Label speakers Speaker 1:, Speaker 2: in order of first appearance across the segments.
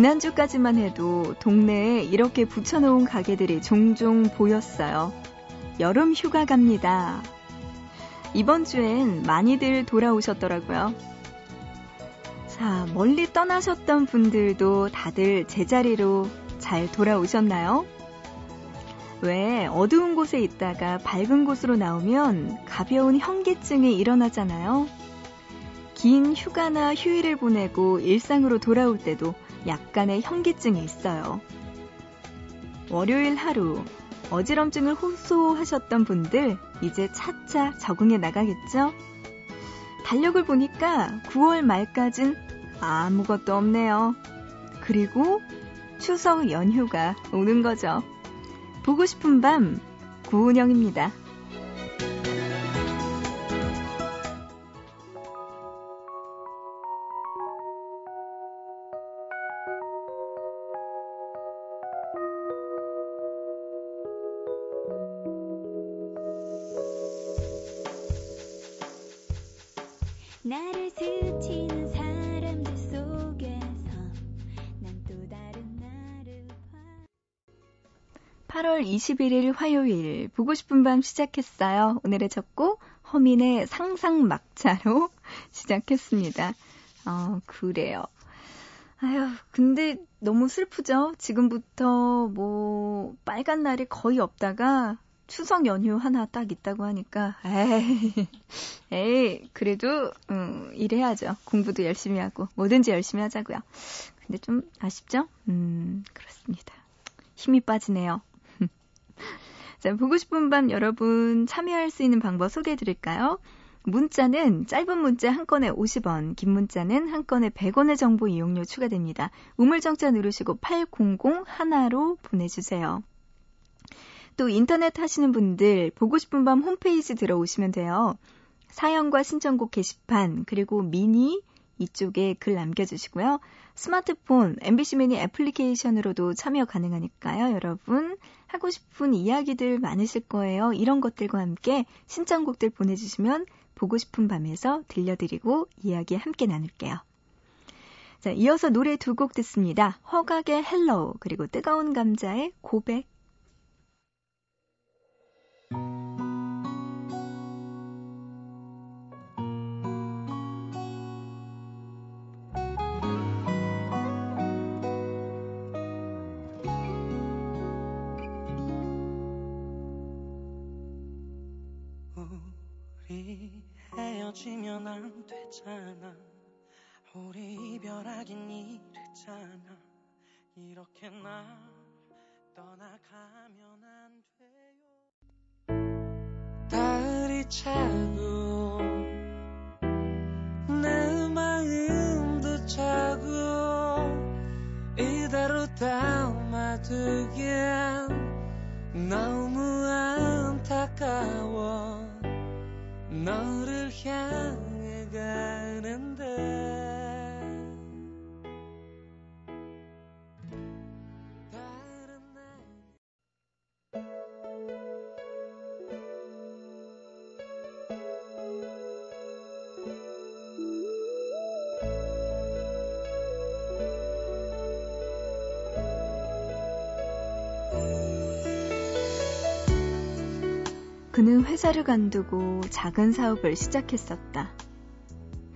Speaker 1: 지난주까지만 해도 동네에 이렇게 붙여놓은 가게들이 종종 보였어요. 여름 휴가 갑니다. 이번 주엔 많이들 돌아오셨더라고요. 자, 멀리 떠나셨던 분들도 다들 제자리로 잘 돌아오셨나요? 왜 어두운 곳에 있다가 밝은 곳으로 나오면 가벼운 현기증이 일어나잖아요. 긴 휴가나 휴일을 보내고 일상으로 돌아올 때도 약간의 현기증이 있어요. 월요일 하루 어지럼증을 호소하셨던 분들 이제 차차 적응해 나가겠죠? 달력을 보니까 9월 말까진 아무것도 없네요. 그리고 추석 연휴가 오는 거죠. 보고 싶은 밤 구은영입니다. 8월 21일 화요일 보고 싶은 밤 시작했어요. 오늘의 첫 곡 허민의 상상 막차로 시작했습니다. 어, 그래요. 아휴, 근데 너무 슬프죠? 지금부터 뭐 빨간 날이 거의 없다가 추석 연휴 하나 딱 있다고 하니까 에이, 에이 그래도 음, 일해야죠. 공부도 열심히 하고 뭐든지 열심히 하자고요. 근데 좀 아쉽죠? 음, 그렇습니다. 힘이 빠지네요. 자, 보고 싶은 밤 여러분 참여할 수 있는 방법 소개해 드릴까요? 문자는 짧은 문자 한 건에 50원, 긴 문자는 한 건에 100원의 정보 이용료 추가됩니다. 우물정자 누르시고 800 하나로 보내주세요. 또 인터넷 하시는 분들 보고 싶은 밤 홈페이지 들어오시면 돼요. 사연과 신청곡 게시판 그리고 미니 이쪽에 글 남겨주시고요. 스마트폰 MBC 미니 애플리케이션으로도 참여 가능하니까요. 여러분 하고 싶은 이야기들 많으실 거예요. 이런 것들과 함께 신청곡들 보내주시면 보고 싶은 밤에서 들려드리고 이야기 함께 나눌게요. 자, 이어서 노래 두 곡 듣습니다. 허각의 Hello 그리고 뜨거운 감자의 고백 이별하긴 이르잖아. 이렇게 나 떠나가면 안 돼요. 달이 차고 내 마음도 차고 이대로 담아두기엔 너무 안타까워. 너를 향해 가 회사를 관두고 작은 사업을 시작했었다.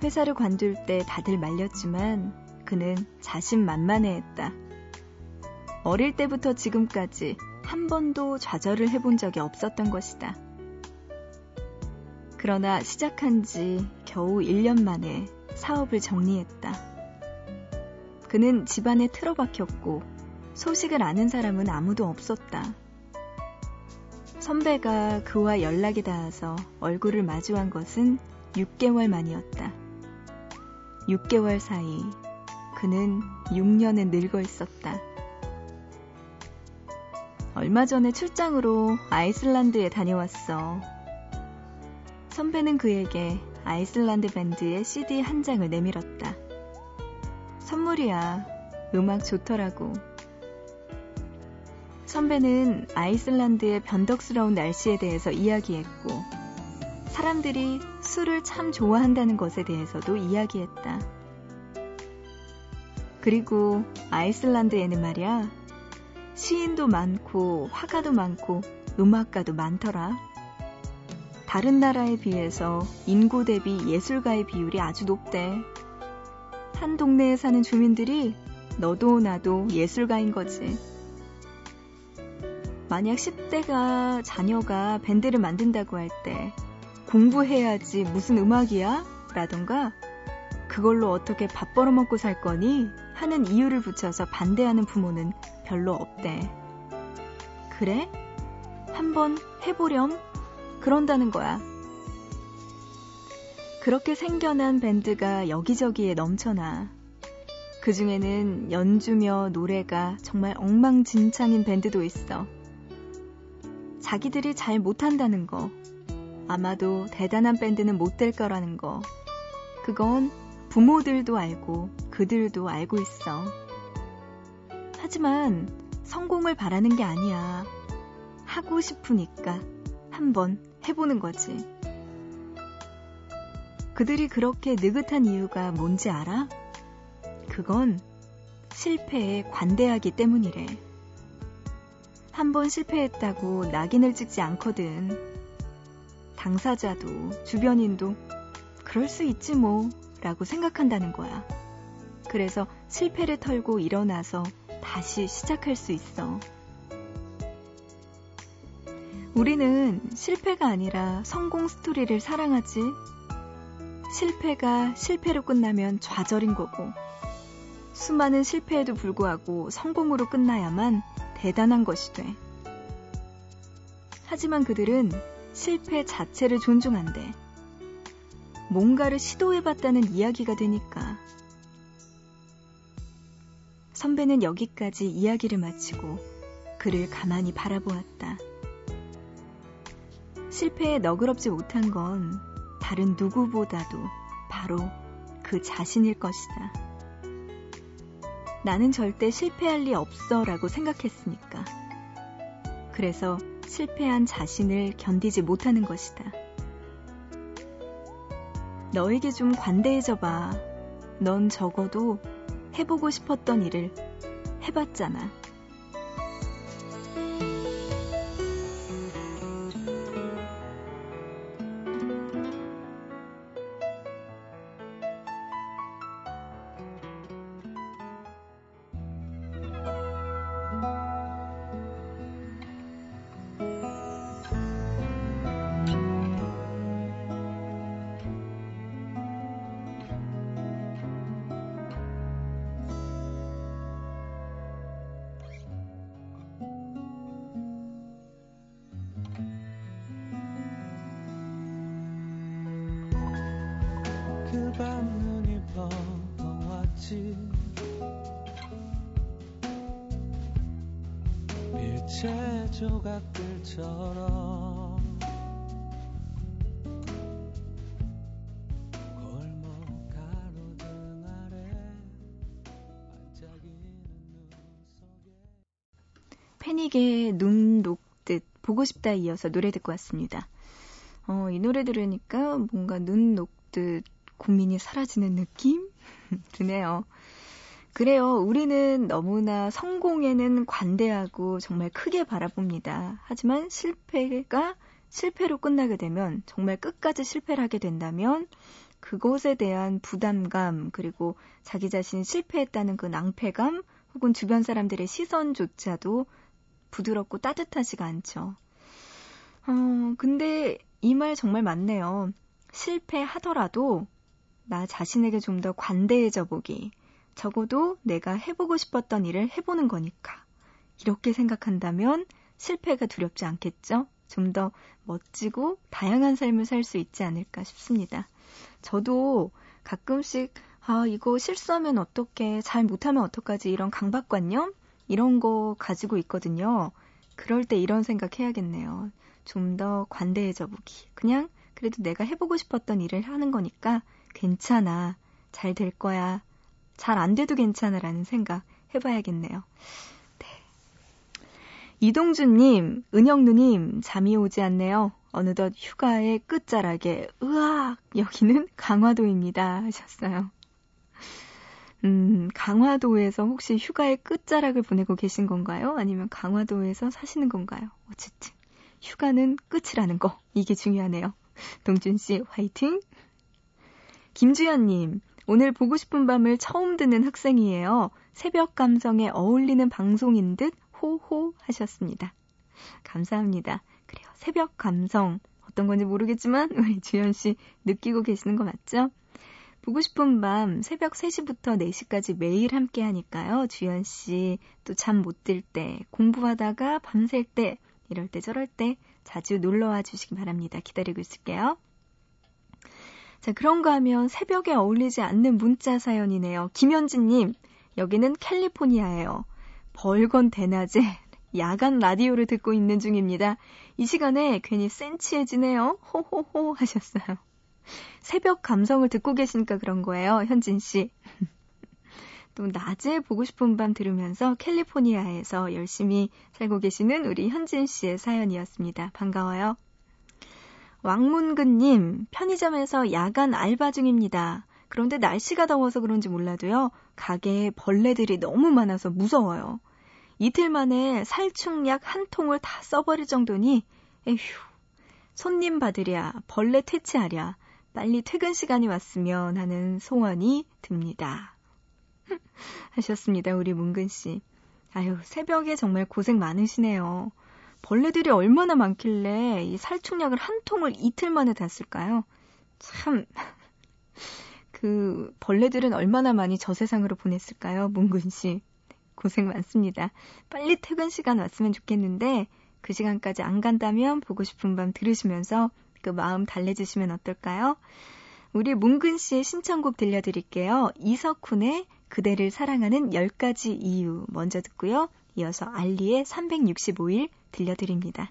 Speaker 1: 회사를 관둘 때 다들 말렸지만 그는 자신만만해했다. 어릴 때부터 지금까지 한 번도 좌절을 해본 적이 없었던 것이다. 그러나 시작한 지 겨우 1년 만에 사업을 정리했다. 그는 집안에 틀어박혔고 소식을 아는 사람은 아무도 없었다. 선배가 그와 연락이 닿아서 얼굴을 마주한 것은 6개월 만이었다. 6개월 사이 그는 6년을 늙어 있었다. 얼마 전에 출장으로 아이슬란드에 다녀왔어. 선배는 그에게 아이슬란드 밴드의 CD 한 장을 내밀었다. 선물이야. 음악 좋더라고. 선배는 아이슬란드의 변덕스러운 날씨에 대해서 이야기했고, 사람들이 술을 참 좋아한다는 것에 대해서도 이야기했다. 그리고 아이슬란드에는 말이야. 시인도 많고 화가도 많고 음악가도 많더라. 다른 나라에 비해서 인구 대비 예술가의 비율이 아주 높대. 한 동네에 사는 주민들이 너도 나도 예술가인 거지. 만약 10대가 자녀가 밴드를 만든다고 할 때 공부해야지 무슨 음악이야? 라던가 그걸로 어떻게 밥 벌어먹고 살 거니? 하는 이유를 붙여서 반대하는 부모는 별로 없대. 그래? 한번 해보렴? 그런다는 거야. 그렇게 생겨난 밴드가 여기저기에 넘쳐나. 그 중에는 연주며 노래가 정말 엉망진창인 밴드도 있어. 자기들이 잘 못한다는 거. 아마도 대단한 밴드는 못 될 거라는 거. 그건 부모들도 알고 그들도 알고 있어. 하지만 성공을 바라는 게 아니야. 하고 싶으니까 한번 해보는 거지. 그들이 그렇게 느긋한 이유가 뭔지 알아? 그건 실패에 관대하기 때문이래. 한 번 실패했다고 낙인을 찍지 않거든. 당사자도 주변인도 그럴 수 있지 뭐 라고 생각한다는 거야. 그래서 실패를 털고 일어나서 다시 시작할 수 있어. 우리는 실패가 아니라 성공 스토리를 사랑하지. 실패가 실패로 끝나면 좌절인 거고, 수많은 실패에도 불구하고 성공으로 끝나야만 대단한 것이 돼. 하지만 그들은 실패 자체를 존중한대. 뭔가를 시도해봤다는 이야기가 되니까. 선배는 여기까지 이야기를 마치고 그를 가만히 바라보았다. 실패에 너그럽지 못한 건 다른 누구보다도 바로 그 자신일 것이다. 나는 절대 실패할 리 없어 라고 생각했으니까. 그래서 실패한 자신을 견디지 못하는 것이다. 너에게 좀 관대해져 봐. 넌 적어도 해보고 싶었던 일을 해봤잖아. 조각들처럼 골목 가로등 아래 반짝이는 눈 속에 패닉의 눈 녹듯 보고 싶다 이어서 노래 듣고 왔습니다. 어, 이 노래 들으니까 뭔가 눈 녹듯 고민이 사라지는 느낌 드네요. 그래요. 우리는 너무나 성공에는 관대하고 정말 크게 바라봅니다. 하지만 실패가 실패로 끝나게 되면 정말 끝까지 실패를 하게 된다면 그것에 대한 부담감 그리고 자기 자신이 실패했다는 그 낭패감 혹은 주변 사람들의 시선조차도 부드럽고 따뜻하지가 않죠. 어, 근데 이 말 정말 맞네요. 실패하더라도 나 자신에게 좀 더 관대해져 보기. 적어도 내가 해보고 싶었던 일을 해보는 거니까. 이렇게 생각한다면 실패가 두렵지 않겠죠? 좀 더 멋지고 다양한 삶을 살 수 있지 않을까 싶습니다. 저도 가끔씩, 아, 이거 실수하면 어떡해, 잘 못하면 어떡하지, 이런 강박관념? 이런 거 가지고 있거든요. 그럴 때 이런 생각 해야겠네요. 좀 더 관대해져 보기. 그냥, 그래도 내가 해보고 싶었던 일을 하는 거니까 괜찮아. 잘 될 거야. 잘 안 돼도 괜찮아. 라는 생각 해봐야겠네요. 네. 이동준님, 은영누님, 잠이 오지 않네요. 어느덧 휴가의 끝자락에, 으악! 여기는 강화도입니다. 하셨어요. 음, 강화도에서 혹시 휴가의 끝자락을 보내고 계신 건가요? 아니면 강화도에서 사시는 건가요? 어쨌든 휴가는 끝이라는 거 이게 중요하네요. 동준 씨 화이팅! 김주현님 오늘 보고 싶은 밤을 처음 듣는 학생이에요. 새벽 감성에 어울리는 방송인 듯 호호 하셨습니다. 감사합니다. 그래요. 새벽 감성 어떤 건지 모르겠지만 우리 주현 씨 느끼고 계시는 거 맞죠? 보고 싶은 밤 새벽 3시부터 4시까지 매일 함께 하니까요. 주연 씨또 잠 못 들 때, 공부하다가 밤샐 때, 이럴 때 저럴 때 자주 놀러 와 주시기 바랍니다. 기다리고 있을게요. 자, 그런가 하면 새벽에 어울리지 않는 문자 사연이네요. 김현진님, 여기는 캘리포니아예요. 벌건 대낮에 야간 라디오를 듣고 있는 중입니다. 이 시간에 괜히 센치해지네요. 호호호 하셨어요. 새벽 감성을 듣고 계시니까 그런 거예요, 현진 씨. 또 낮에 보고 싶은 밤 들으면서 캘리포니아에서 열심히 살고 계시는 우리 현진 씨의 사연이었습니다. 반가워요. 왕문근님, 편의점에서 야간 알바 중입니다. 그런데 날씨가 더워서 그런지 몰라도요, 가게에 벌레들이 너무 많아서 무서워요. 이틀 만에 살충약 한 통을 다 써버릴 정도니, 에휴, 손님 받으랴, 벌레 퇴치하랴, 빨리 퇴근 시간이 왔으면 하는 소원이 듭니다. 하셨습니다, 우리 문근 씨. 아유, 새벽에 정말 고생 많으시네요. 벌레들이 얼마나 많길래 이 살충약을 한 통을 이틀 만에 다 쓸까요? 참, 그 벌레들은 얼마나 많이 저 세상으로 보냈을까요, 문근 씨. 고생 많습니다. 빨리 퇴근 시간 왔으면 좋겠는데 그 시간까지 안 간다면 보고 싶은 밤 들으시면서 그 마음 달래주시면 어떨까요? 우리 문근 씨의 신청곡 들려드릴게요. 이석훈의 그대를 사랑하는 10가지 이유 먼저 듣고요. 이어서 알리의 365일 들려드립니다.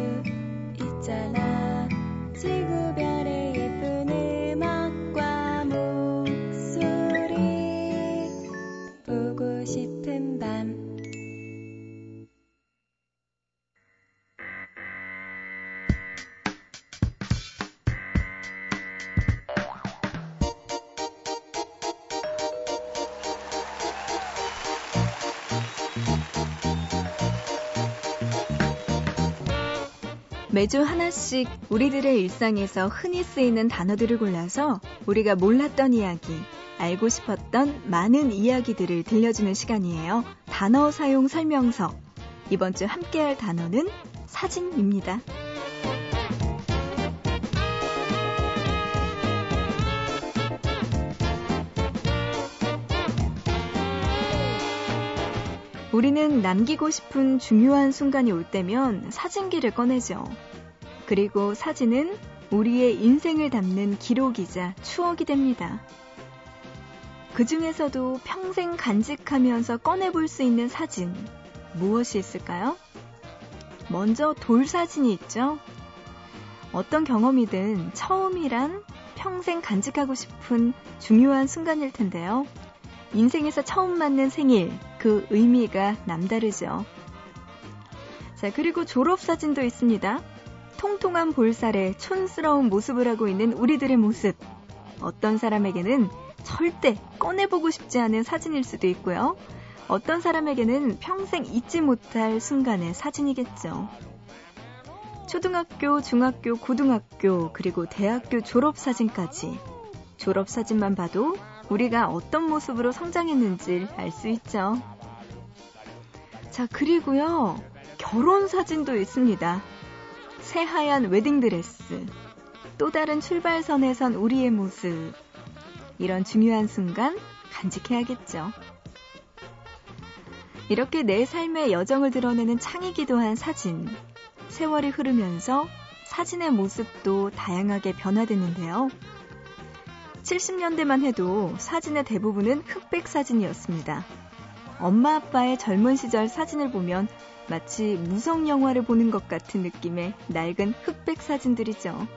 Speaker 1: 매주 하나씩 우리들의 일상에서 흔히 쓰이는 단어들을 골라서 우리가 몰랐던 이야기, 알고 싶었던 많은 이야기들을 들려주는 시간이에요. 단어 사용 설명서. 이번 주 함께할 단어는 사진입니다. 우리는 남기고 싶은 중요한 순간이 올 때면 사진기를 꺼내죠. 그리고 사진은 우리의 인생을 담는 기록이자 추억이 됩니다. 그 중에서도 평생 간직하면서 꺼내볼 수 있는 사진, 무엇이 있을까요? 먼저 돌 사진이 있죠. 어떤 경험이든 처음이란 평생 간직하고 싶은 중요한 순간일 텐데요. 인생에서 처음 맞는 생일, 그 의미가 남다르죠. 자, 그리고 졸업 사진도 있습니다. 통통한 볼살에 촌스러운 모습을 하고 있는 우리들의 모습. 어떤 사람에게는 절대 꺼내보고 싶지 않은 사진일 수도 있고요. 어떤 사람에게는 평생 잊지 못할 순간의 사진이겠죠. 초등학교, 중학교, 고등학교, 그리고 대학교 졸업사진까지 졸업사진만 봐도 우리가 어떤 모습으로 성장했는지 알 수 있죠. 자, 그리고요. 결혼 사진도 있습니다. 새하얀 웨딩드레스. 또 다른 출발선에 선 우리의 모습. 이런 중요한 순간 간직해야겠죠. 이렇게 내 삶의 여정을 드러내는 창이기도 한 사진. 세월이 흐르면서 사진의 모습도 다양하게 변화됐는데요. 70년대만 해도 사진의 대부분은 흑백 사진이었습니다. 엄마 아빠의 젊은 시절 사진을 보면 마치 무성 영화를 보는 것 같은 느낌의 낡은 흑백 사진들이죠.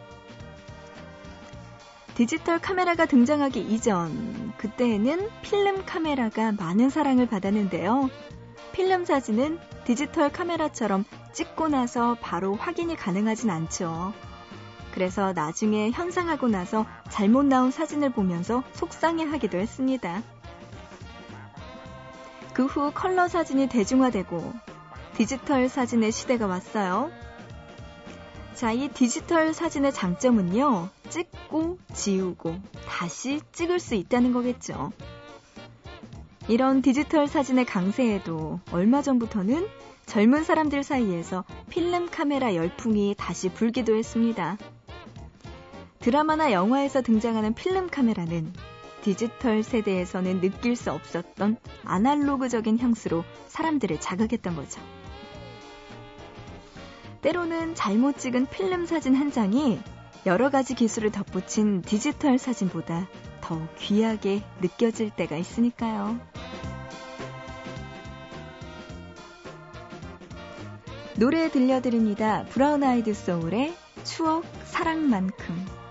Speaker 1: 디지털 카메라가 등장하기 이전, 그때에는 필름 카메라가 많은 사랑을 받았는데요. 필름 사진은 디지털 카메라처럼 찍고 나서 바로 확인이 가능하진 않죠. 그래서 나중에 현상하고 나서 잘못 나온 사진을 보면서 속상해 하기도 했습니다. 그 후 컬러 사진이 대중화되고 디지털 사진의 시대가 왔어요. 자, 이 디지털 사진의 장점은요, 찍고 지우고 다시 찍을 수 있다는 거겠죠. 이런 디지털 사진의 강세에도 얼마 전부터는 젊은 사람들 사이에서 필름 카메라 열풍이 다시 불기도 했습니다. 드라마나 영화에서 등장하는 필름 카메라는 디지털 세대에서는 느낄 수 없었던 아날로그적인 향수로 사람들을 자극했던 거죠. 때로는 잘못 찍은 필름 사진 한 장이 여러 가지 기술을 덧붙인 디지털 사진보다 더 귀하게 느껴질 때가 있으니까요. 노래 들려드립니다. 브라운 아이드 소울의 추억 사랑만큼.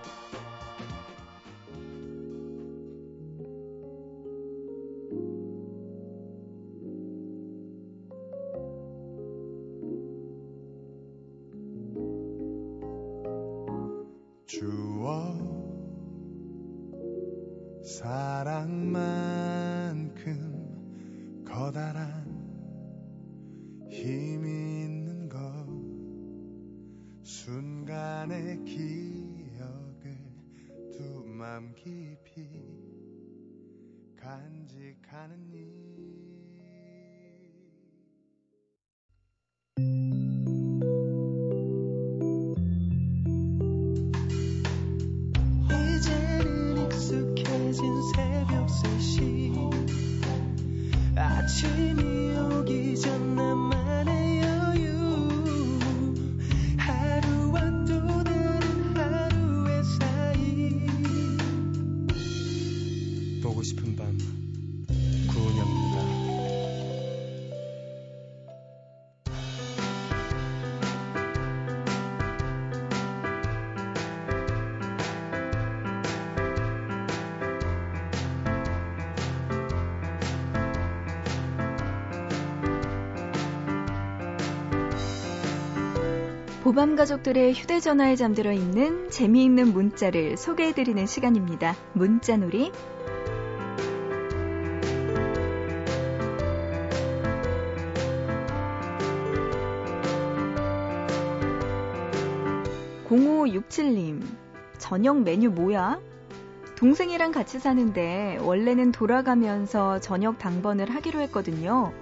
Speaker 2: 순간의 기억을 두 맘 깊이 간직하는 일. 아침 보밤
Speaker 1: 가족들의 휴대전화에 잠들어 있는 재미있는 문자를 소개해드리는 시간입니다. 문자놀이. (0567님) 저녁 메뉴 뭐야? 동생이랑 같이 사는데 원래는 돌아가면서 저녁 당번을 하기로 했거든요.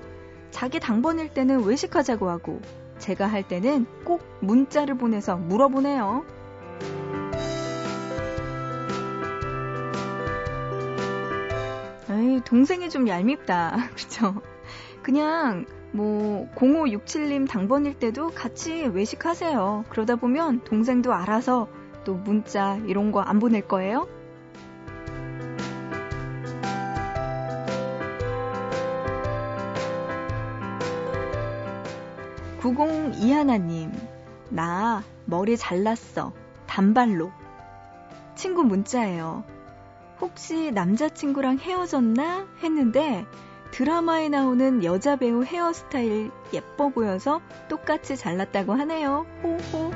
Speaker 1: 자기 당번일 때는 외식하자고 하고 제가 할 때는 꼭 문자를 보내서 물어보네요. 에이, 동생이 좀 얄밉다. 그쵸? 그냥 뭐 0567님 당번일 때도 같이 외식하세요. 그러다 보면 동생도 알아서 또 문자 이런 거 안 보낼 거예요. 9021님, 나 머리 잘랐어. 단발로. 친구 문자예요. 혹시 남자친구랑 헤어졌나? 했는데 드라마에 나오는 여자 배우 헤어스타일 예뻐 보여서 똑같이 잘랐다고 하네요. 호호.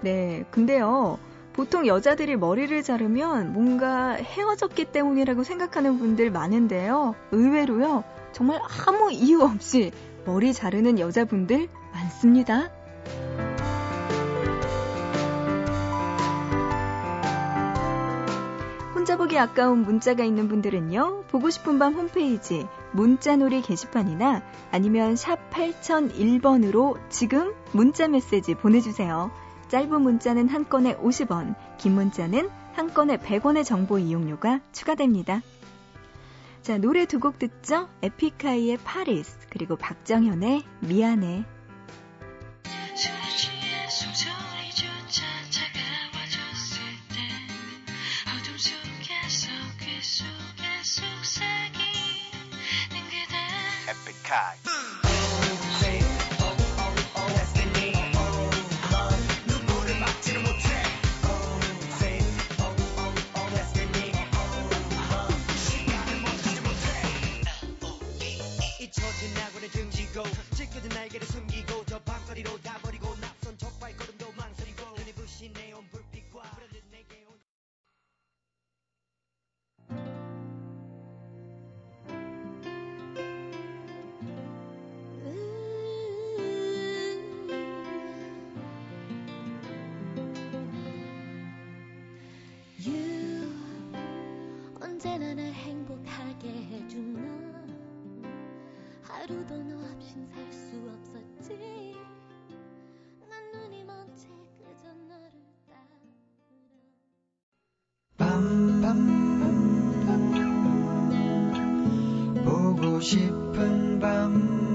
Speaker 1: 네, 근데요. 보통 여자들이 머리를 자르면 뭔가 헤어졌기 때문이라고 생각하는 분들 많은데요. 의외로요. 정말 아무 이유 없이 머리 자르는 여자분들 많습니다. 혼자 보기 아까운 문자가 있는 분들은요. 보고 싶은 밤 홈페이지 문자놀이 게시판이나 아니면 샵 8001번으로 지금 문자 메시지 보내주세요. 짧은 문자는 한 건에 50원, 긴 문자는 한 건에 100원의 정보 이용료가 추가됩니다. 자, 노래 두 곡 듣죠? 에픽하이의 파리스, 그리고 박정현의 미안해.
Speaker 2: 날
Speaker 3: 행복하게 해준 너 하루도 너 없인 살 수 없었지. 난 눈이 먼 채 그저 너를
Speaker 4: 밤밤밤밤 보고 싶은 밤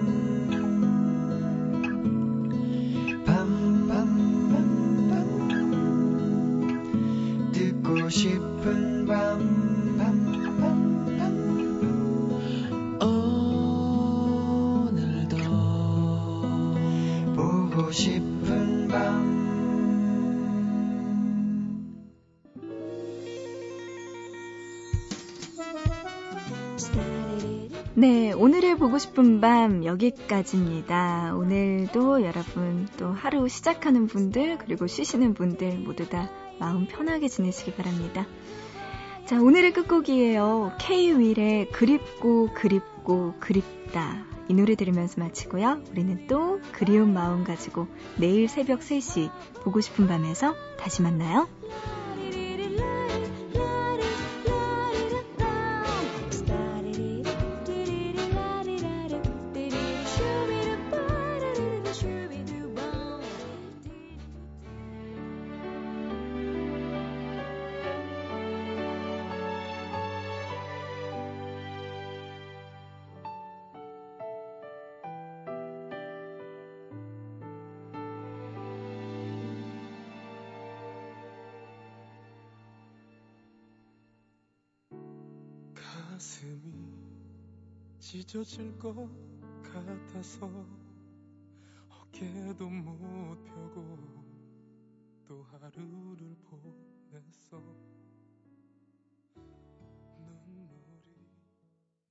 Speaker 1: 네, 오늘의 보고 싶은 밤 여기까지입니다. 오늘도 여러분 또 하루 시작하는 분들 그리고 쉬시는 분들 모두 다 마음 편하게 지내시기 바랍니다. 자, 오늘의 끝곡이에요. K-윌의 그립고 그립고 그립다. 이 노래 들으면서 마치고요. 우리는 또 그리운 마음 가지고 내일 새벽 3시 보고 싶은 밤에서 다시 만나요.
Speaker 2: 가슴이 찢어질 것 같아서 어깨도 못 펴고 또 하루를 보냈어